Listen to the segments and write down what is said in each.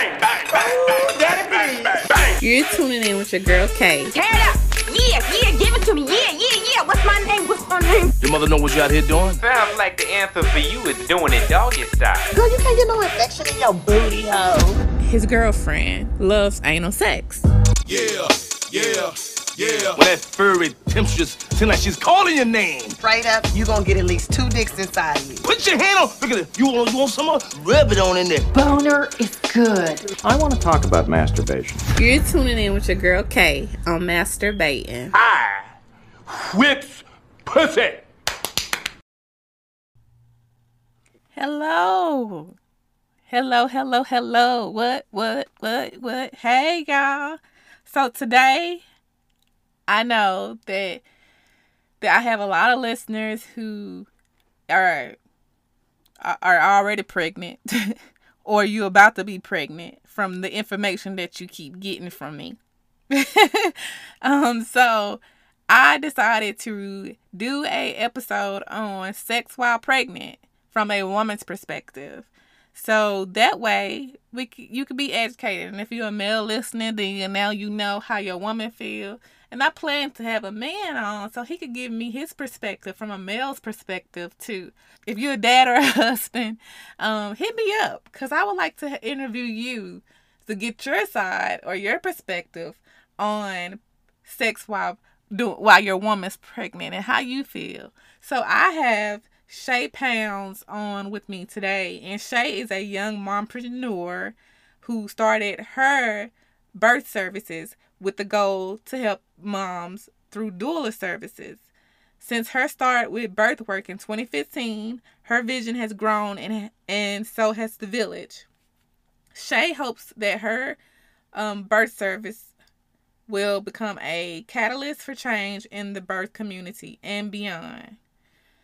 bang, bang, bang, bang, daddy, bang, bang, bang. You're tuning in with your girl Kay. Tear it up. Yeah, yeah, give it to me. Yeah, yeah, yeah. What's my name? What's my name? Your mother know what you out here doing? Sounds like the answer for you is doing it doggy style. Girl, you can't get no infection in your booty hole. His girlfriend loves anal sex. Yeah, yeah, yeah. When that furry temptress seem like she's calling your name. Straight up, you gonna get at least two dicks inside of you. Put your hand on. Look at it. You want, you want some more? Rub it on in there. Boner is good. I want to talk about masturbation. You're tuning in with your girl Kay on Masturbating. I whips pussy. Hello. Hello, hello, hello. What, what, what, what? Hey, y'all. So today, I know that that I have a lot of listeners who are are already pregnant or you about to be pregnant from the information that you keep getting from me. um so I decided to do a episode on sex while pregnant from a woman's perspective. So that way, we c- you can be educated, and if you're a male listener, then you now you know how your woman feel. And I plan to have a man on so he could give me his perspective from a male's perspective too. If you're a dad or a husband, um, hit me up because I would like to interview you to get your side or your perspective on sex while do while your woman's pregnant and how you feel. So I have Chae Pounds on with me today, and Chae is a young mompreneur who started her birth services with the goal to help moms through doula services. Since her start with birth work in 2015, her vision has grown and and so has the village. Shay hopes that her um, birth service will become a catalyst for change in the birth community and beyond.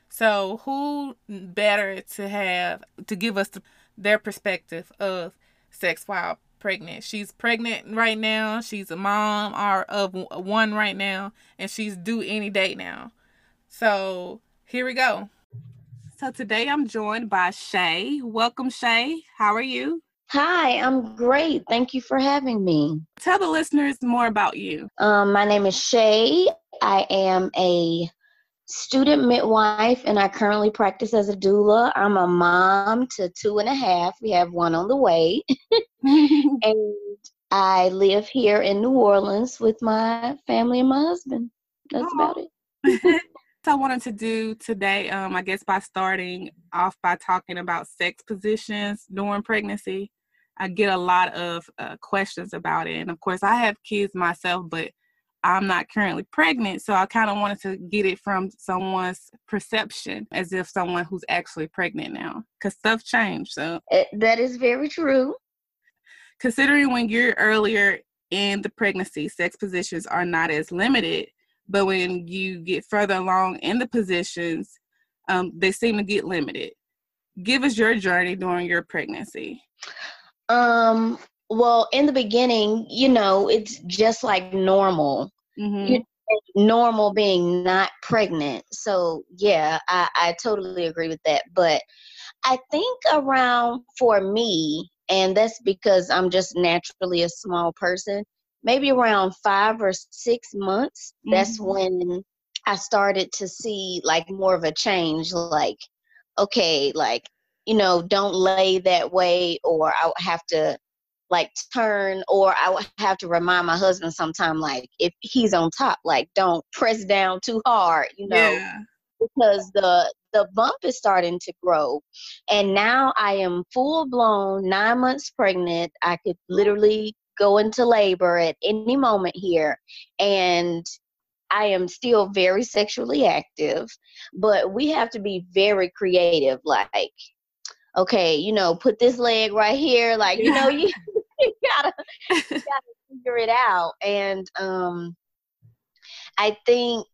So, who better to have to give us the, their perspective of sex while pregnant? She's pregnant right now. She's a mom or of one right now, and she's due any day now. So, here we go. So, today I'm joined by Chae. Welcome, Chae. How are you? Hi, I'm great. Thank you for having me. Tell the listeners more about you. Um, my name is Chae. I am a student midwife and I currently practice as a doula. I'm a mom to two and a half. We have one on the way. and I live here in New Orleans with my family and my husband. That's Oh. about it. I wanted to do today, um, I guess by starting off by talking about sex positions during pregnancy. I get a lot of uh, questions about it. And of course, I have kids myself, but I'm not currently pregnant. So I kind of wanted to get it from someone's perception as if someone who's actually pregnant now, because stuff changed. So Eh, That is very true. considering when you're earlier in the pregnancy, sex positions are not as limited. But when you get further along in the positions, um, they seem to get limited. Give us your journey during your pregnancy. Um, well, in the beginning, you know, it's just like normal. Hmm You- normal being not pregnant. So yeah, I, I totally agree with that. But I think around for me, and that's because I'm just naturally a small person, maybe around five or six months, that's Mhm. when I started to see like more of a change, like, okay, like, you know, don't lay that way or I have to like turn or I would have to remind my husband sometime like if he's on top, like don't press down too hard, you know, Yeah. because the the bump is starting to grow. And now I am full blown nine months pregnant. I could literally go into labor at any moment here. And I am still very sexually active, but we have to be very creative. Like, okay, you know, put this leg right here. Like, you know, you, you gotta you gotta figure it out. And um I think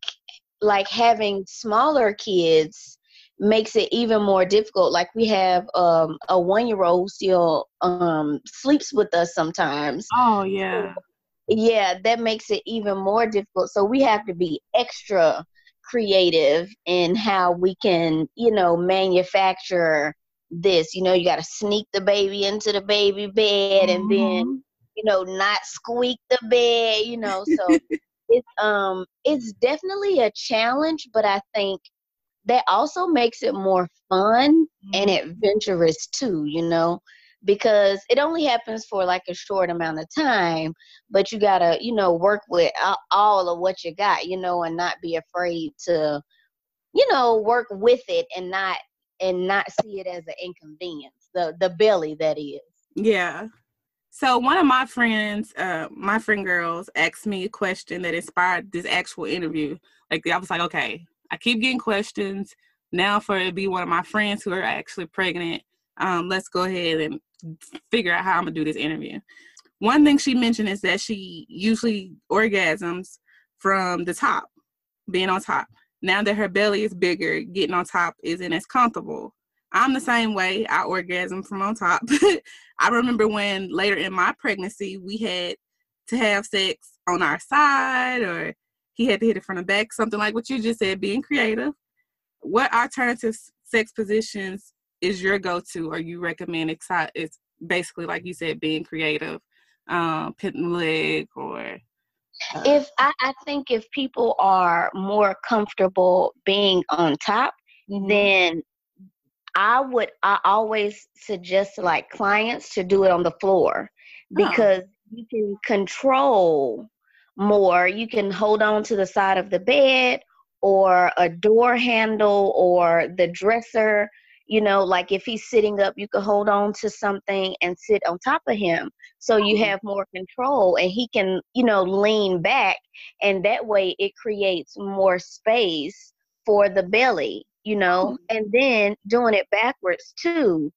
like having smaller kids makes it even more difficult. Like we have um a one year old still um sleeps with us sometimes Oh yeah. yeah, that makes it even more difficult. So we have to be extra creative in how we can, you know, manufacture this. You know, you got to sneak the baby into the baby bed and then, you know, not squeak the bed, you know. So it's um it's definitely a challenge, but I think that also makes it more fun and adventurous too, you know, because it only happens for like a short amount of time, but you gotta, you know, work with all of what you got, you know, and not be afraid to, you know, work with it and not and not see it as an inconvenience. The the belly that is. Yeah. So one of my friends, uh, my friend girls, asked me a question that inspired this actual interview. Like I was like, okay, I keep getting questions. Now for it to be one of my friends who are actually pregnant, um, let's go ahead and figure out how I'm gonna do this interview. One thing she mentioned is that she usually orgasms from the top, being on top. Now that her belly is bigger, getting on top isn't as comfortable. I'm the same way. I orgasm from on top. I remember when later in my pregnancy we had to have sex on our side or he had to hit it from the back, something like what you just said, being creative. What alternative sex positions is your go-to or you recommend it's basically like you said being creative um pitting the leg or Uh-huh. If I, I think if people are more comfortable being on top, mm-hmm. then I would I always suggest like clients to do it on the floor oh. because you can control more. You can hold on to the side of the bed or a door handle or the dresser. You know, like if he's sitting up, you could hold on to something and sit on top of him. So you have more control and he can, you know, lean back and that way it creates more space for the belly, you know, and then doing it backwards too,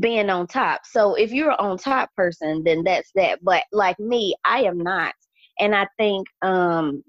being on top. So if you're on top person, then that's that. But like me, I am not. And I think um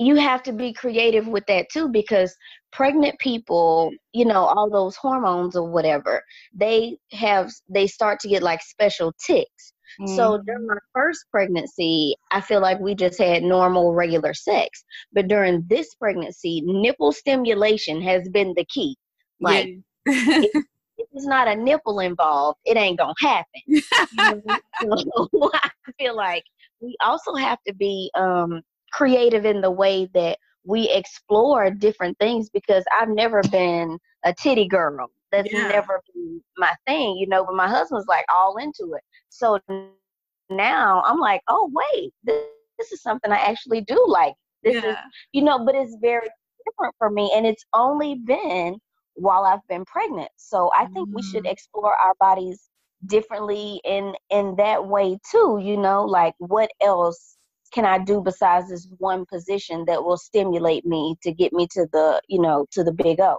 you have to be creative with that too because pregnant people, you know, all those hormones or whatever, they have they start to get like special ticks. So during my first pregnancy, I feel like we just had normal, regular sex. But during this pregnancy, nipple stimulation has been the key. Like, if, if there's not a nipple involved, it ain't gonna happen. You know? So I feel like we also have to be um, creative in the way that we explore different things because I've never been a titty girl. That's Yeah. never been my thing, you know. But my husband's like all into it. So now I'm like, oh wait, this, this is something I actually do like. This is, you know, but it's very different for me, and it's only been while I've been pregnant. So I think we should Mm. explore our bodies differently in in that way too. You know, like what else can I do besides this one position that will stimulate me to get me to the, you know, to the big O.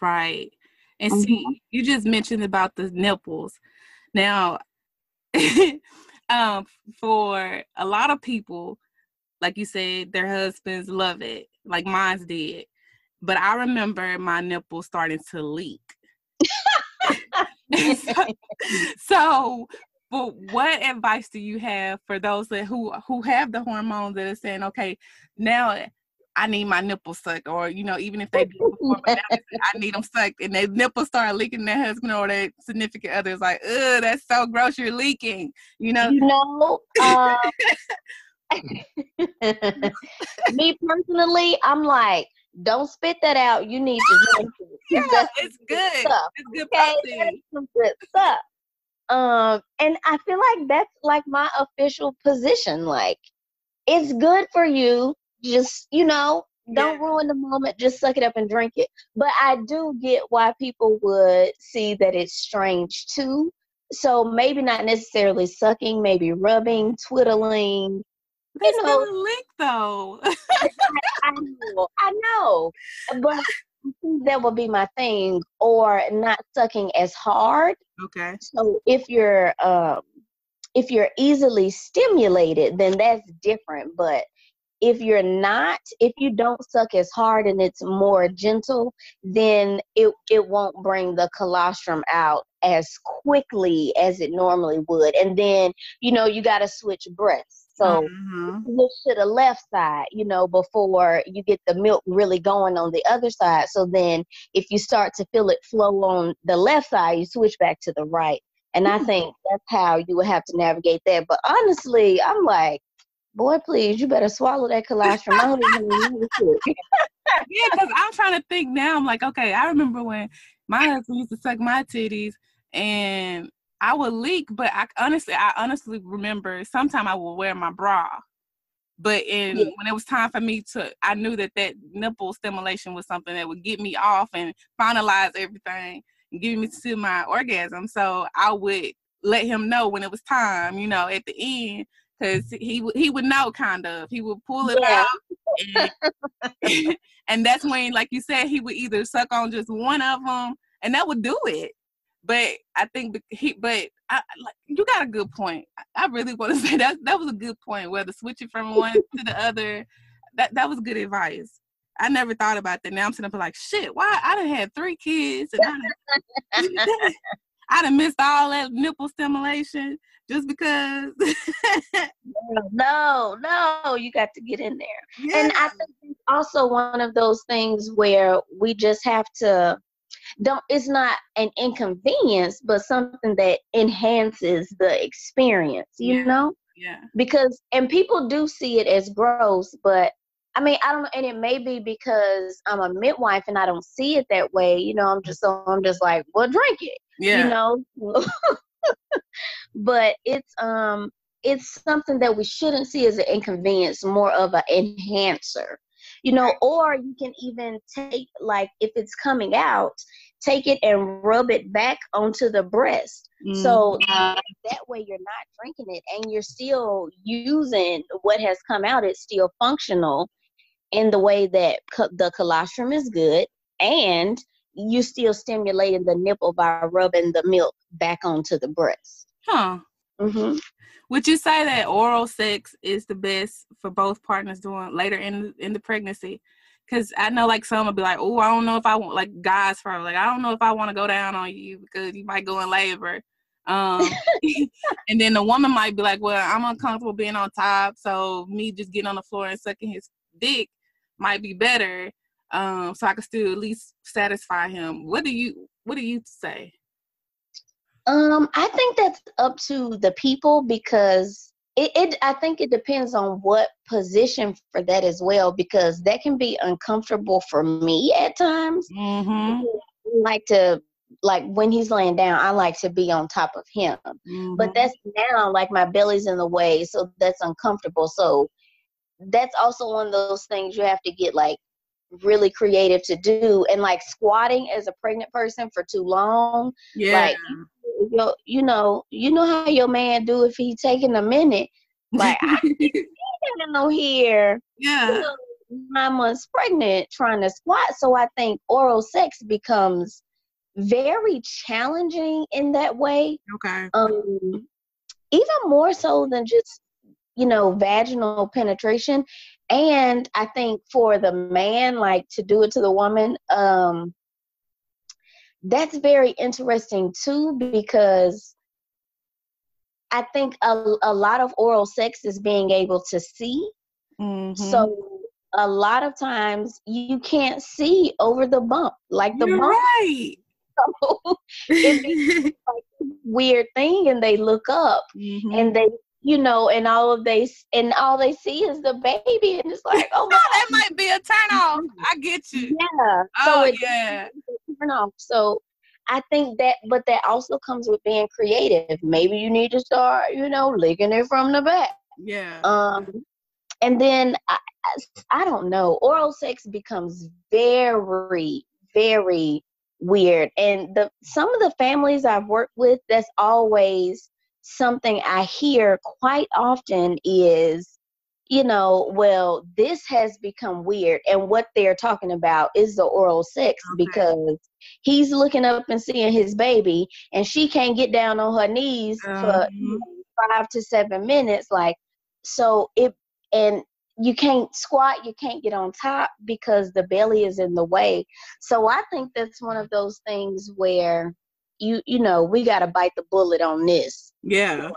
Right. And Mhm. see, you just mentioned about the nipples. Now, um, for a lot of people, like you said, their husbands love it, like mine's did. But I remember my nipples starting to leak. so, so, but what advice do you have for those that who who have the hormones that are saying, okay, now I need my nipples sucked, or you know, even if they do before, but now I need them sucked, and their nipples start leaking. Their husband or their significant other is like, "Ugh, that's so gross. You're leaking." You know, You know, um, me personally, I'm like, don't spit that out. You need to drink it. yeah, it's good. stuff. It's good Okay, protein. that's some good stuff. Um, and I feel like that's like my official position. Like, it's good for you. Just you know, don't Yeah. ruin the moment. Just suck it up and drink it. But I do get why people would see that it's strange too. So maybe not necessarily sucking, maybe rubbing, twiddling. You know- still leak though. I know, I know, but I that would be my thing. Or not sucking as hard. okay. So if you're um, if you're easily stimulated, then that's different. But if you're not, if you don't suck as hard and it's more gentle, then it it won't bring the colostrum out as quickly as it normally would. And then you know you got to switch breaths. So Mhm. look to the left side, you know, before you get the milk really going on the other side. So then if you start to feel it flow on the left side, you switch back to the right. And I think that's how you would have to navigate that. But honestly, I'm like, boy, please, you better swallow that colostrum. I don't even know what yeah, because I'm trying to think now. I'm like, okay, I remember when my husband used to suck my titties, and I would leak, but I honestly, I honestly remember sometime I would wear my bra. But in Yeah. when it was time for me to, I knew that that nipple stimulation was something that would get me off and finalize everything and give me to my orgasm. So I would let him know when it was time, you know, at the end, because he would he would know kind of. He would pull it Yeah. out, and, and that's when, like you said, he would either suck on just one of them, and that would do it. But I think he, but I like you got a good point. I- really want to say that that was a good point. Whether switching from one to the other, that that was good advice. I never thought about that. Now I'm sitting up like, shit. Why I done had three kids and I done, I done missed all that nipple stimulation just because. no, no, you got to get in there. yeah. And I think it's also one of those things where we just have to don't it's not an inconvenience, but something that enhances the experience, you Yeah. know? yeah. Because and people do see it as gross, but I mean, I don't know, and it may be because I'm a midwife and I don't see it that way. You know, I'm just so I'm just like, well, drink it Yeah. you know but it's um it's something that we shouldn't see as an inconvenience more of an enhancer you know or you can even take like if it's coming out take it and rub it back onto the breast Mm. so uh, that way you're not drinking it and you're still using what has come out it's still functional in the way that co- the colostrum is good and you still stimulating the nipple by rubbing the milk back onto the breast. huh. Hmm Would you say that oral sex is the best for both partners doing later in in the pregnancy? Because I know like some will be like, oh, I don't know if I want like guys for like I don't know if I want to go down on you because you might go in labor. Um, and then the woman might be like, well, I'm uncomfortable being on top, so me just getting on the floor and sucking his dick might be better. Um, so I can still at least satisfy him. What do you What do you say? Um, I think that's up to the people because it, it I think it depends on what position for that as well because that can be uncomfortable for me at times. Mm-hmm. I like to like when he's laying down, I like to be on top of him. Mm-hmm. but that's now like my belly's in the way so that's uncomfortable so that's also one of those things you have to get like really creative to do and like squatting as a pregnant person for too long yeah, like you know, you know you know how your man do if he taking a minute. Like i don't know here you yeah, know, nine months pregnant trying to squat. So i think oral sex becomes very challenging in that way. Okay, um even more so than just you know vaginal penetration. And i think for the man like to do it to the woman um that's very interesting too because i think a, a lot of oral sex is being able to see Mhm. so a lot of times you can't see over the bump like the You're bump right. It weird thing and they look up Mhm. and they you know and all of they and all they see is the baby and it's like oh my that might be a turn off. I get you. yeah Oh it yeah. turn off so i think that but that also comes with being creative maybe you need to start you know licking it from the back Yeah. um and then I, I don't know oral sex becomes very very weird and the some of the families i've worked with that's always something i hear quite often is you know well this has become weird and what they're talking about is the oral sex Okay. because he's looking up and seeing his baby and she can't get down on her knees for Mhm. you know, five to seven minutes like so it and you can't squat you can't get on top because the belly is in the way so i think that's one of those things where you you know we got to bite the bullet on this Yeah.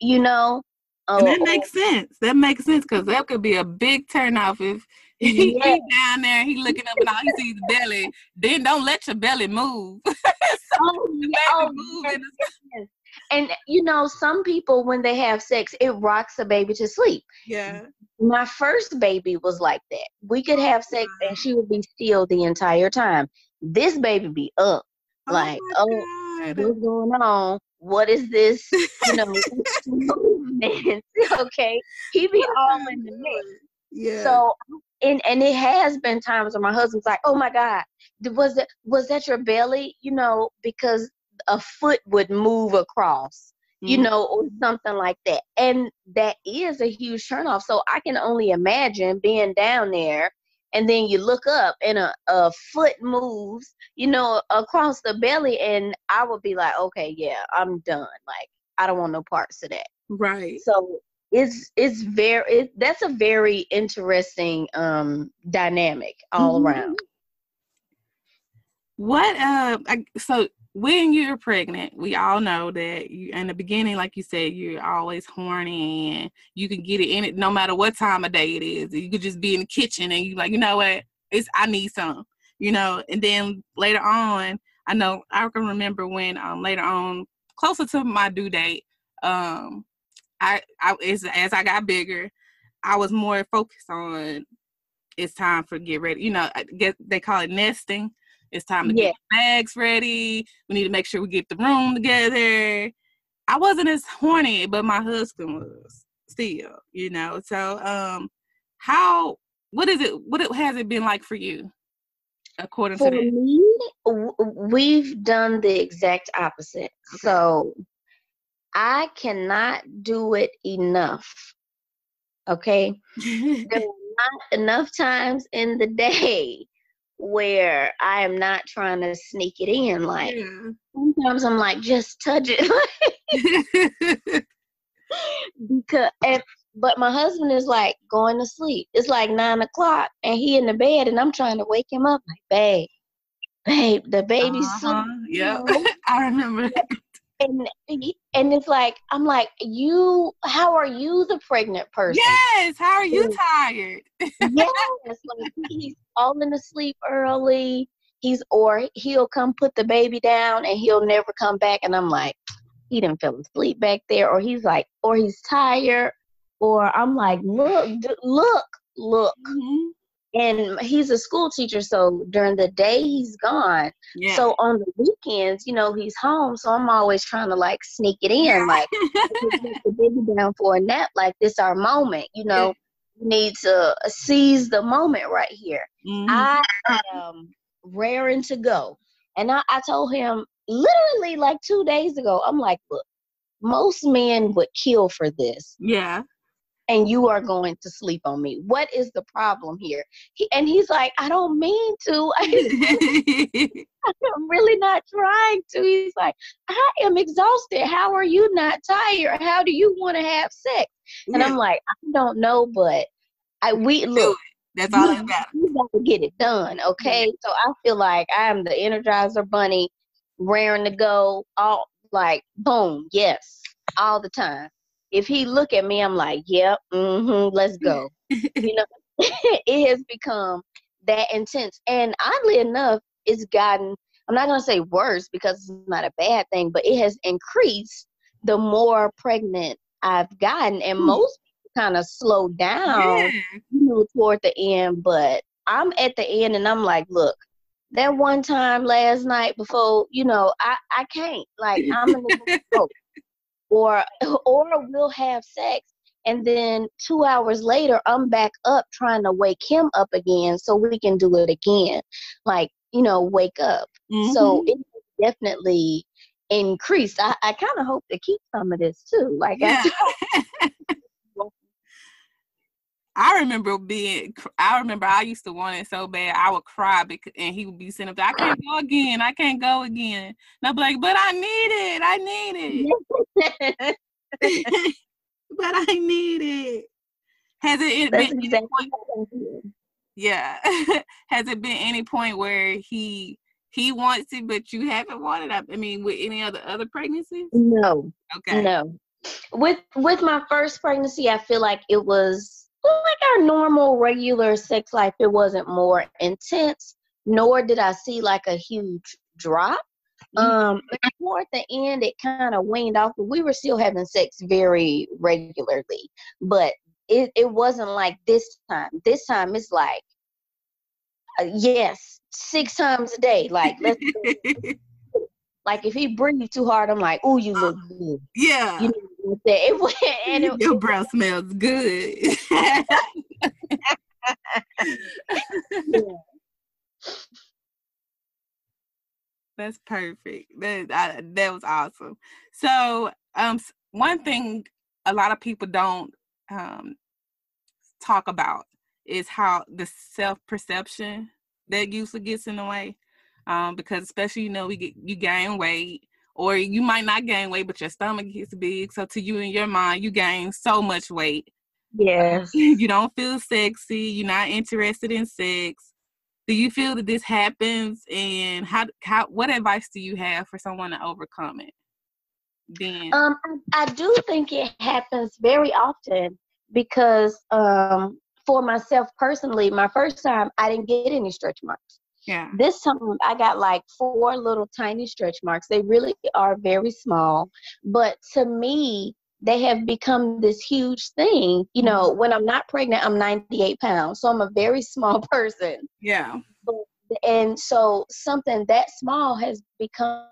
you know Oh, And that um, makes sense. That makes sense because that could be a big turnoff if he, Yeah. he down there, he looking up and all he sees the belly. Then don't let your belly move. oh, yeah, baby oh, move yes, yes. And you know, some people when they have sex, it rocks the baby to sleep. yeah. My first baby was like that. We could have sex and she would be still the entire time. This baby be up, like, oh, oh, God. what's going on? What is this? You know, movement. okay, he be all in the mix. Yeah. So, and and it has been times where my husband's like, "Oh my God, was that was that your belly?" You know, because a foot would move across, you Mhm. know, or something like that, and that is a huge turnoff. So I can only imagine being down there, and then you look up and a a foot moves, you know, across the belly, and I would be like, "Okay, yeah, I'm done. Like, I don't want no parts of that." right. so it's it's very it, that's a very interesting um dynamic all Mhm. around What uh I, so when you're pregnant, we all know that you in the beginning, like you said, you're always horny and you can get it in it no matter what time of day it is. You could just be in the kitchen and you're like, you know what, it's I need some, you know, and then later on, I know I can remember when um later on, closer to my due date, um I I as as I got bigger, I was more focused on it's time for get ready. You know, I guess they call it nesting. It's time to Yeah. get bags ready. We need to make sure we get the room together. I wasn't as horny, but my husband was still, you know. So, um, how? What is it? What it, has it been like for you? According for to that, me w- we've done the exact opposite so i cannot do it enough okay there are not enough times in the day where i am not trying to sneak it in like yeah. sometimes i'm like just touch it because and, but my husband is like going to sleep. It's like nine o'clock and he in the bed and I'm trying to wake him up like babe, babe, the baby's uh-huh. Yeah. I remember. And and it's like I'm like you. How are you the pregnant person? Yes. How are you Yeah. tired? yes, like he's falling asleep early. He's or he'll come put the baby down and he'll never come back. And I'm like, he didn't fell asleep back there, or he's like, or he's tired, or I'm like, look, d- look, look. Mhm. And he's a school teacher, so during the day he's gone. Yeah. So on the weekends, you know, he's home. So I'm always trying to like sneak it in, like the baby down for a nap. Like this, our moment. You know, we need to seize the moment right here. Mhm. I am raring to go. And I, I told him literally like two days ago, I'm like, look, most men would kill for this, yeah. And you are going to sleep on me. What is the problem here? He, and he's like, I don't mean to. I'm really not trying to. He's like, I am exhausted. How are you not tired? How do you want to have sex? And I'm like, I don't know, but I we look. That's all that matters. You gotta get it done, okay? So I feel like I am the Energizer Bunny, raring to go. All like, boom, yes, all the time. If he look at me, I'm like, yep, mm-hmm, let's go. you know, it has become that intense, and oddly enough, it's gotten. I'm not gonna say worse because it's not a bad thing, but it has increased the more pregnant I've gotten, and Hmm. most kind of slow down Yeah. you know, toward the end, but I'm at the end and I'm like, look, that one time last night before, you know, I, I can't. Like I'm in the. Or or we'll have sex and then two hours later I'm back up trying to wake him up again so we can do it again. Like, you know, wake up. So Mhm. it definitely increased. I, I kinda hope to keep some of this too. Like yeah. I I remember being, I remember I used to want it so bad. I would cry because, and he would be sitting up there, I can't go again. I can't go again. And I'd be like, but I need it. I need it. but I need it. Has it That's been any exactly point? how I feel. Yeah. Has it been any point where he he wants it, but you haven't wanted it? I mean, with any other other pregnancies? No, Okay. no. with with my first pregnancy, I feel like it was like our normal regular sex life. It wasn't more intense, nor did I see like a huge drop. Um, but toward the end, it kind of waned off. But we were still having sex very regularly, but it it wasn't like this time. This time it's like, uh, yes, six times a day. Like let's. like if he breathes too hard, I'm like, "Oh, you look good." yeah. You know, it, wa- and it, Your breath smells good. That's perfect. That I, that was awesome. So, um, one thing a lot of people don't um talk about is how the self perception that usually gets in the way. Um, because especially you know we get you gain weight or you might not gain weight, but your stomach gets big. So to you in your mind, you gain so much weight. yes. you don't feel sexy. You're not interested in sex. Do you feel that this happens, and how how what advice do you have for someone to overcome it? Then Um, I, I do think it happens very often because um, for myself personally, my first time I didn't get any stretch marks. Yeah, This time I got like four little tiny stretch marks. They really are very small, but to me, they have become this huge thing. You know, when I'm not pregnant, I'm 98 pounds, so I'm a very small person. yeah, and so something that small has become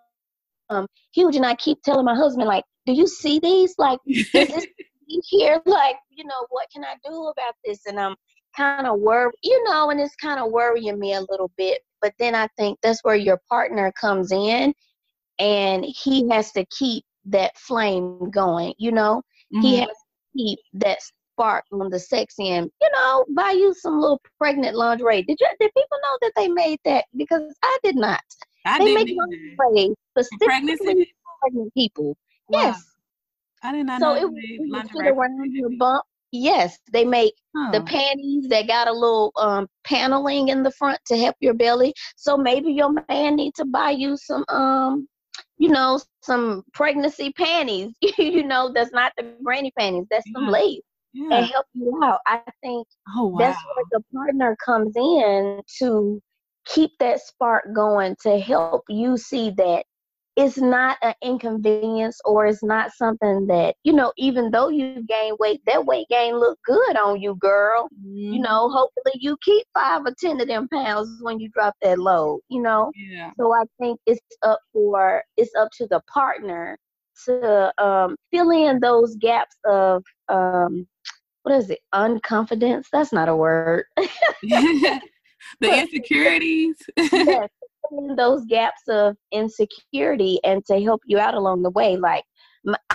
um, huge and i keep telling my husband like do you see these like is this here like you know what can i do about this and i'm kind of worried you know and it's kind of worrying me a little bit but then i think that's where your partner comes in and he has to keep that flame going you know he Mhm. has to keep that spark on the sex end. You know, buy you some little pregnant lingerie. Did you? Did people know that they made that? Because I did not. I they didn't make lingerie specifically Pregnancy? for pregnant people. Wow. Yes. I did not So know it they was made you would lingerie for around your bump. Yes, they make the panties that got a little um paneling in the front to help your belly. So maybe your man needs to buy you some um you know some pregnancy panties. you know that's not the granny panties. That's some Yeah. lace Yeah. and help you out. I think Oh wow. that's where the partner comes in to keep that spark going to help you see that it's not an inconvenience or it's not something that you know even though you gain weight that weight gain look good on you girl you Mhm. know hopefully you keep five or ten of them pounds when you drop that load you know Yeah. so I think it's up for it's up to the partner to um, fill in those gaps of um, what is it? Unconfidence. That's not a word. the insecurities. yes, those gaps of insecurity and to help you out along the way. Like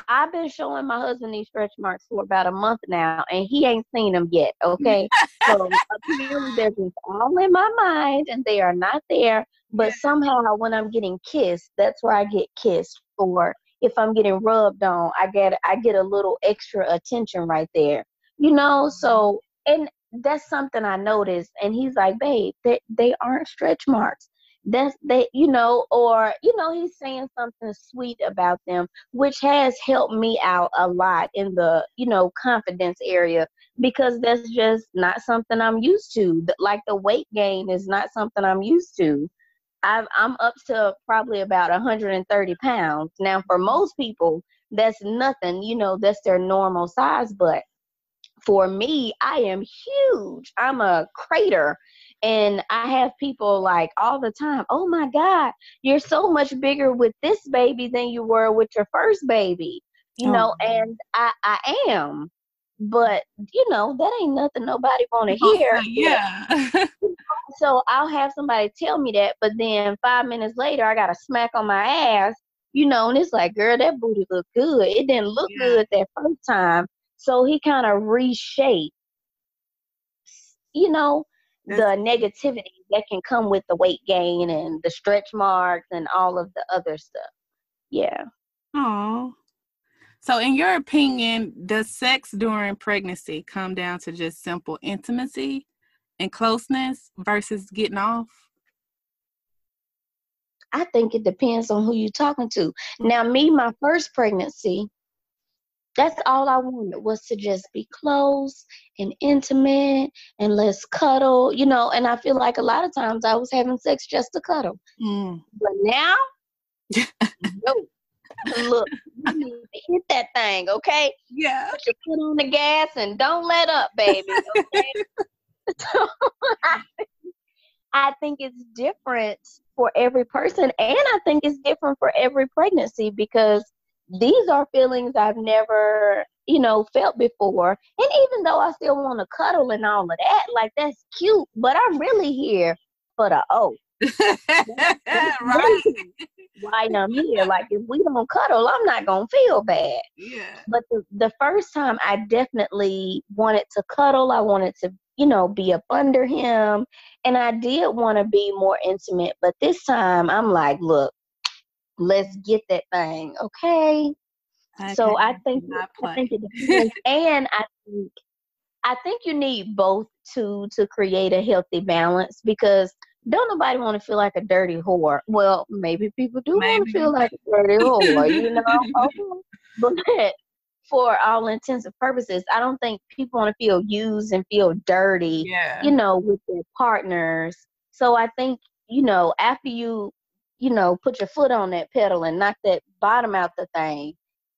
I've been showing my husband these stretch marks for about a month now, and he ain't seen them yet. Okay, so apparently they're just all in my mind, and they are not there. But somehow, when I'm getting kissed, that's where I get kissed. Or if I'm getting rubbed on, I get I get a little extra attention right there. You know, mm-hmm. so and that's something I noticed. And he's like, "Babe, they they aren't stretch marks." That's they, you know, or you know, he's saying something sweet about them, which has helped me out a lot in the you know confidence area because that's just not something I'm used to. Like the weight gain is not something I'm used to. I've, I'm up to probably about 130 pounds. Now, for most people, that's nothing. You know, that's their normal size. But for me, I am huge. I'm a crater. And I have people like all the time, oh my God, you're so much bigger with this baby than you were with your first baby. You know, Oh. and I, I am. But, you know, that ain't nothing nobody want to hear. yeah. So I'll have somebody tell me that, but then five minutes later, I got a smack on my ass, you know, and it's like, girl, that booty look good. It didn't look Yeah. good that first time. So he kind of reshaped, you know, the negativity that can come with the weight gain and the stretch marks and all of the other stuff. Yeah. Oh. So, in your opinion, does sex during pregnancy come down to just simple intimacy and closeness versus getting off? I think it depends on who you're talking to. Now, me, my first pregnancy, that's all I wanted was to just be close and intimate and let's cuddle, you know. And I feel like a lot of times I was having sex just to cuddle. Mm. But now, no. Look, you need to hit that thing, okay? Yeah. Put your foot on the gas and don't let up, baby. Okay? so I I think it's different for every person, and I think it's different for every pregnancy because these are feelings I've never, you know, felt before. And even though I still want to cuddle and all of that, like that's cute, but I'm really here for the oh. right. Why I'm here. Like if we don't cuddle, I'm not gonna feel bad. Yeah. But the, the first time I definitely wanted to cuddle, I wanted to, you know, be up under him. And I did want to be more intimate. But this time I'm like, look, let's get that thing, okay? So I think I think it depends. and I think I think you need both to to create a healthy balance because don't nobody want to feel like a dirty whore. Well, maybe people do want to feel like a dirty whore, you know. But for all intents and purposes, I don't think people want to feel used and feel dirty Yeah. you know, with their partners. So I think, you know, after you, you know, put your foot on that pedal and knock that bottom out the thing,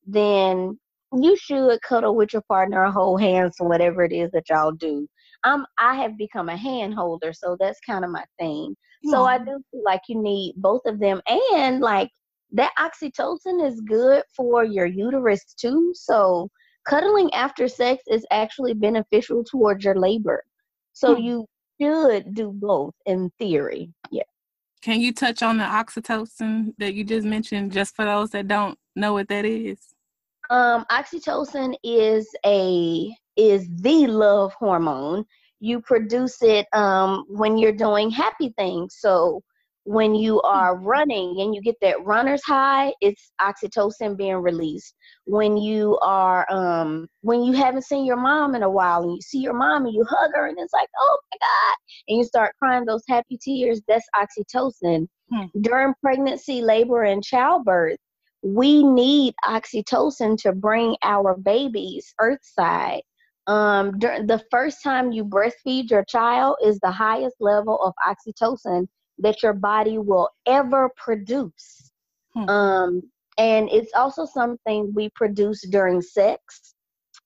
then you should cuddle with your partner or hold hands or whatever it is that y'all do. Um, I have become a hand holder, so that's kind of my thing. So I do feel like you need both of them, and like that oxytocin is good for your uterus too. So cuddling after sex is actually beneficial towards your labor. So Hmm. you should do both in theory. Yeah. Can you touch on the oxytocin that you just mentioned, just for those that don't know what that is? Um, oxytocin is a is the love hormone. You produce it um, when you're doing happy things. So when you are running and you get that runner's high, it's oxytocin being released. When you are um, when you haven't seen your mom in a while and you see your mom and you hug her and it's like, oh my god, and you start crying those happy tears, that's oxytocin. Hmm. During pregnancy, labor, and childbirth, we need oxytocin to bring our babies earthside. Um, the first time you breastfeed your child is the highest level of oxytocin that your body will ever produce. Hmm. Um, and it's also something we produce during sex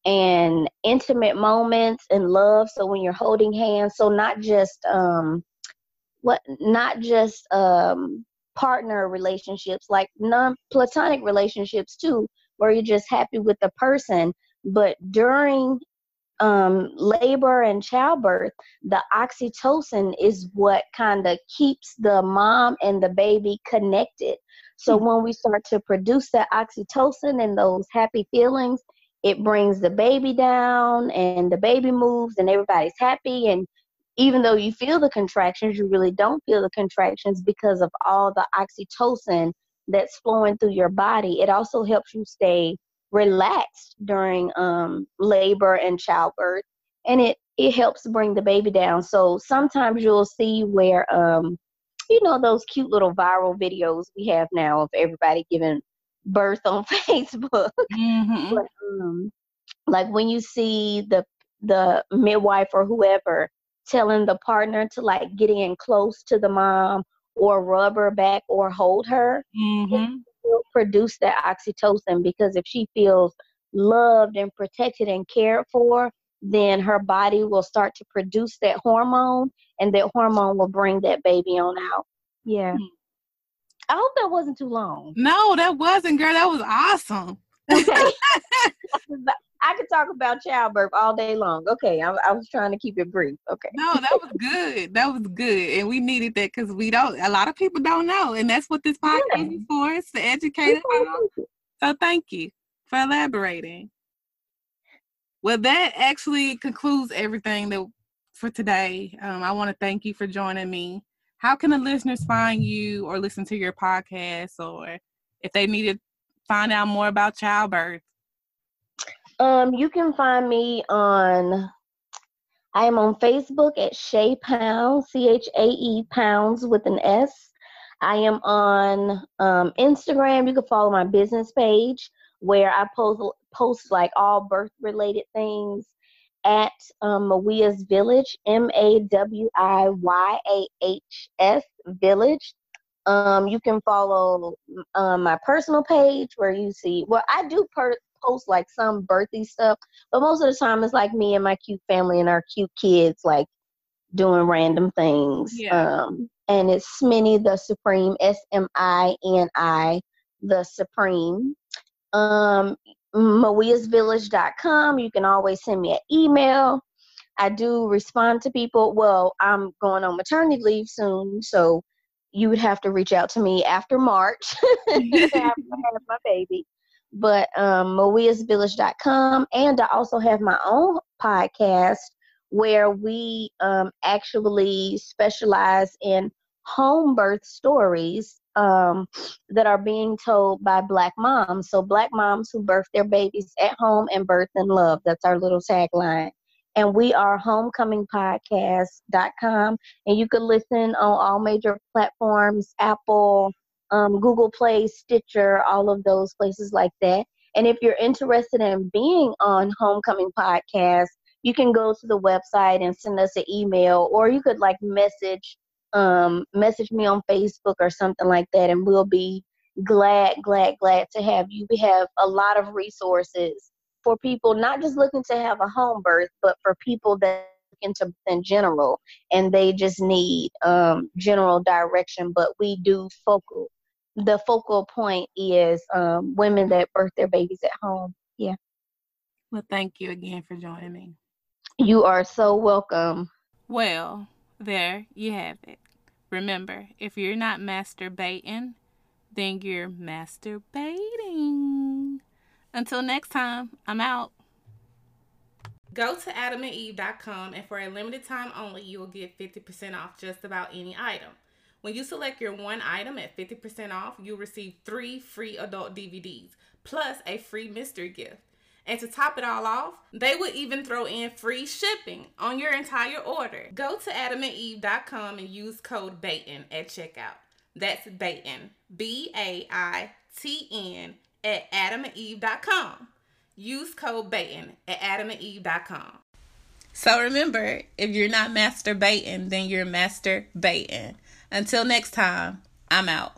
and intimate moments and love. So when you're holding hands, so not just um, what, not just um, partner relationships, like non-platonic relationships too, where you're just happy with the person. But during um, labor and childbirth, the oxytocin is what kind of keeps the mom and the baby connected. So when we start to produce that oxytocin and those happy feelings, it brings the baby down and the baby moves and everybody's happy. And even though you feel the contractions, you really don't feel the contractions because of all the oxytocin that's flowing through your body. It also helps you stay relaxed during um, labor and childbirth, and it it helps bring the baby down. So sometimes you'll see where um, you know those cute little viral videos we have now of everybody giving birth on Facebook. Mm-hmm. But, um, like when you see the the midwife or whoever telling the partner to like get in close to the mom or rub her back or hold her, Mm-hmm. Will produce that oxytocin because if she feels loved and protected and cared for, then her body will start to produce that hormone and that hormone will bring that baby on out. Yeah. Hmm. I hope that wasn't too long. No, that wasn't, girl. That was awesome. Okay. I could talk about childbirth all day long. Okay, I, I was trying to keep it brief. Okay. No, that was good. That was good, and we needed that because we don't. A lot of people don't know, and that's what this podcast Yeah. is for. It's to educate. So thank you for elaborating. Well, that actually concludes everything that for today. Um, I want to thank you for joining me. How can the listeners find you or listen to your podcast, or if they need to find out more about childbirth? Um, you can find me on. I am on Facebook at Chae Pounds, C H A E Pounds with an S. I am on um, Instagram. You can follow my business page where I post post like all birth related things at um, Mawiyah's Village, M A W I Y A H S Village. Um, you can follow um, my personal page where you see, well, I do per- post like some birthday stuff, but most of the time it's like me and my cute family and our cute kids, like doing random things. Yeah. Um, and it's Smini the Supreme, S M I N I the Supreme. Um, MawiyahsVillage.com. You can always send me an email. I do respond to people. Well, I'm going on maternity leave soon, so you would have to reach out to me after March after I have my baby. But um, and I also have my own podcast where we um, actually specialize in home birth stories um, that are being told by Black moms. So, Black moms who birth their babies at home and birth in love. That's our little tagline. And we are homecomingpodcast.com. And you can listen on all major platforms Apple, um, Google Play, Stitcher, all of those places like that. And if you're interested in being on Homecoming Podcast, you can go to the website and send us an email, or you could like message um, message me on Facebook or something like that, and we'll be glad, glad, glad to have you. We have a lot of resources for people not just looking to have a home birth, but for people that look into in general and they just need um, general direction. But we do focal. The focal point is um, women that birth their babies at home. Yeah. Well, thank you again for joining me. You are so welcome. Well, there you have it. Remember, if you're not masturbating, then you're masturbating. Until next time, I'm out. Go to adamandeve.com and for a limited time only, you will get 50% off just about any item. When you select your one item at 50% off, you'll receive three free adult DVDs plus a free mystery gift. And to top it all off, they will even throw in free shipping on your entire order. Go to adamandeve.com and use code BAITN at checkout. That's BAITN, B A I T N, at adamandeve.com. Use code BAITN at adamandeve.com. So remember, if you're not masturbating, then you're masturbating. Until next time, I'm out.